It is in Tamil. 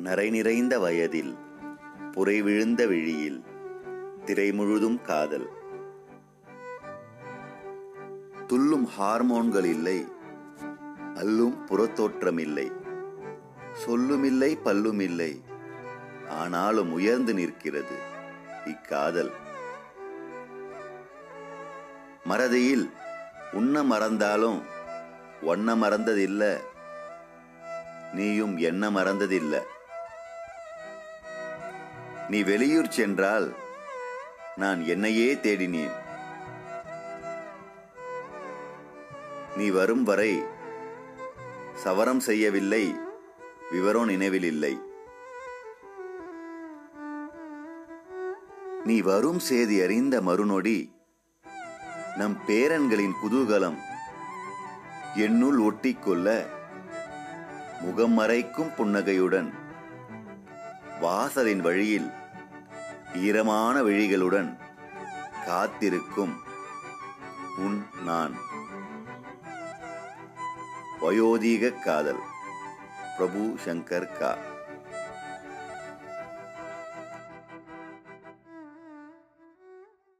நிறை நிறைந்த வயதில் புரை விழுந்த விழியில் திரை முழுதும் காதல். துள்ளும் ஹார்மோன்கள் இல்லை அல்லும் புறத்தோற்றமில்லை சொல்லுமில்லை பல்லுமில்லை ஆனாலும் உயர்ந்து நிற்கிறது இக்காதல். மறதியில் உண்ண மறந்தாலும் ஒன்ன மறந்ததில்லை நீயும் என்ன மறந்ததில்லை. நீ வெளியூர் சென்றால் நான் என்னையே தேடினேன். நீ வரும் வரை சவரம் செய்யவில்லை விவரம் நினைவில் இல்லை. நீ வரும் செய்தி அறிந்த மறுநொடி நம் பேரன்களின் குதூகலம் என்னுள் ஒட்டிக்கொள்ள முகம் மறைக்கும் புன்னகையுடன் வாசலின் வழியில் ஈரமான விழிகளுடன் காத்திருக்கும் உன் நான். வயோதிக காதல் பிரபு சங்கர் கா.